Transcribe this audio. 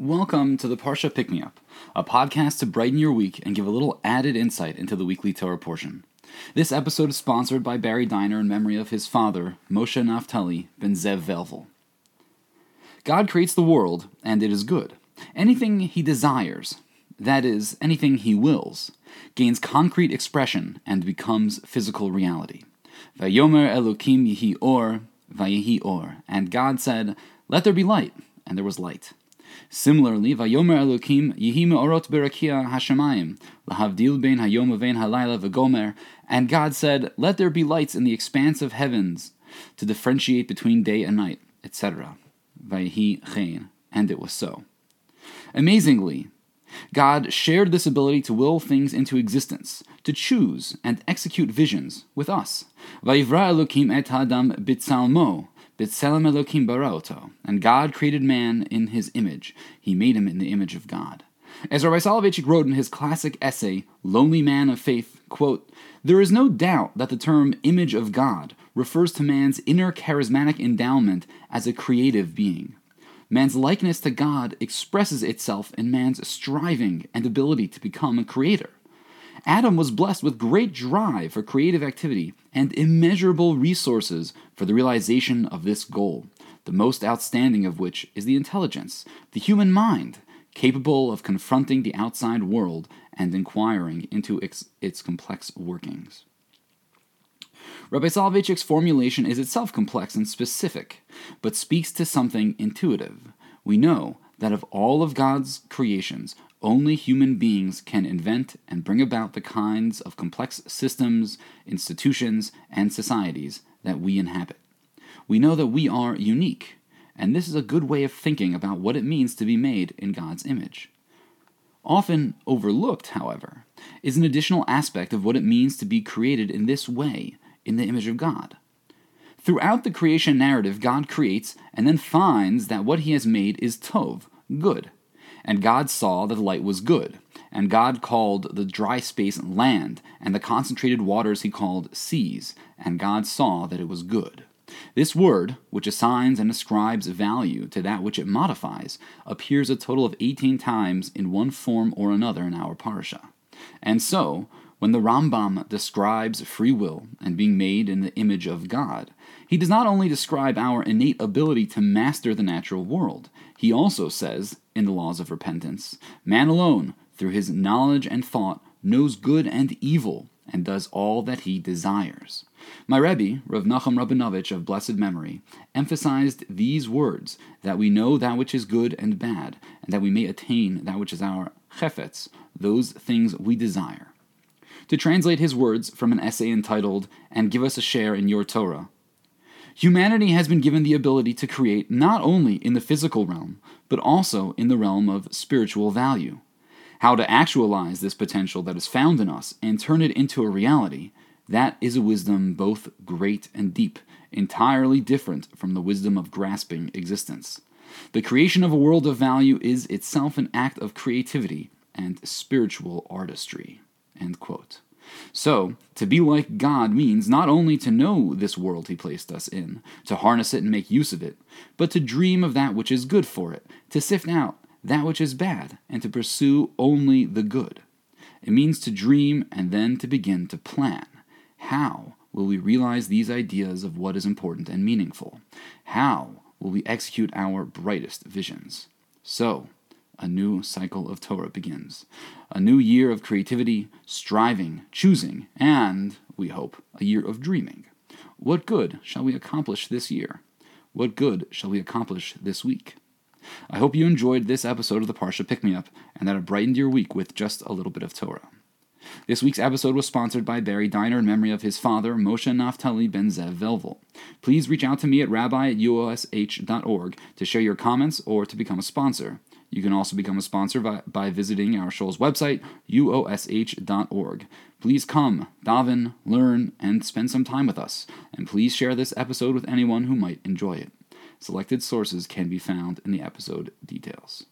Welcome to the Parsha Pick Me Up, a podcast to brighten your week and give a little added insight into the weekly Torah portion. This episode is sponsored by Barry Diner in memory of his father, Moshe Naftali ben Zev Velvel. God creates the world, and it is good. Anything he desires, that is, anything he wills, gains concrete expression and becomes physical reality. Vayomer Elokim yihi or, vayihi or. And God said, Let there be light, and there was light. Similarly, Vayomer Elokim Yihi Orot Berakia Hashemayim Lahavdil Bein Hayom Uvein Halayla V'Gomer And God said, Let there be lights in the expanse of heavens to differentiate between day and night, etc. Vayhi Chen. And it was so. Amazingly, God shared this ability to will things into existence, to choose and execute visions with us. Vayivra Elokim et Adam bitzalmo, Elokim Baraoto, and God created man in his image. He made him in the image of God. As Rabbi Soloveitchik wrote in his classic essay, Lonely Man of Faith, quote, There is no doubt that the term image of God refers to man's inner charismatic endowment as a creative being. Man's likeness to God expresses itself in man's striving and ability to become a creator. Adam was blessed with great drive for creative activity and immeasurable resources for the realization of this goal, the most outstanding of which is the intelligence, the human mind, capable of confronting the outside world and inquiring into its, its complex workings. Rabbi Soloveitchik's formulation is itself complex and specific, but speaks to something intuitive. We know that of all of God's creations, only human beings can invent and bring about the kinds of complex systems, institutions, and societies that we inhabit. We know that we are unique, and this is a good way of thinking about what it means to be made in God's image. Often overlooked, however, is an additional aspect of what it means to be created in this way, in the image of God. Throughout the creation narrative, God creates and then finds that what he has made is tov, good. And God saw that the light was good. And God called the dry space land, and the concentrated waters he called seas. And God saw that it was good. This word, which assigns and ascribes value to that which it modifies, appears a total of 18 times in one form or another in our parsha. And so, when the Rambam describes free will and being made in the image of God, he does not only describe our innate ability to master the natural world, he also says, in the laws of repentance, man alone, through his knowledge and thought, knows good and evil, and does all that he desires. My Rebbe, Rav Nachum Rabinovich of blessed memory, emphasized these words that we know that which is good and bad, and that we may attain that which is our chefetz, those things we desire. To translate his words from an essay entitled, And Give Us a Share in Your Torah, Humanity has been given the ability to create not only in the physical realm, but also in the realm of spiritual value. How to actualize this potential that is found in us and turn it into a reality, that is a wisdom both great and deep, entirely different from the wisdom of grasping existence. The creation of a world of value is itself an act of creativity and spiritual artistry. End quote. So, to be like God means not only to know this world He placed us in, to harness it and make use of it, but to dream of that which is good for it, to sift out that which is bad, and to pursue only the good. It means to dream and then to begin to plan. How will we realize these ideas of what is important and meaningful? How will we execute our brightest visions? So, a new cycle of Torah begins. A new year of creativity, striving, choosing, and, we hope, a year of dreaming. What good shall we accomplish this year? What good shall we accomplish this week? I hope you enjoyed this episode of the Parsha Pick Me Up and that it brightened your week with just a little bit of Torah. This week's episode was sponsored by Barry Diner in memory of his father, Moshe Naftali ben Zev Velvel. Please reach out to me at rabbi at uosh.org to share your comments or to become a sponsor. You can also become a sponsor by, by visiting our show's website, uosh.org. Please come, daven, learn, and spend some time with us. And please share this episode with anyone who might enjoy it. Selected sources can be found in the episode details.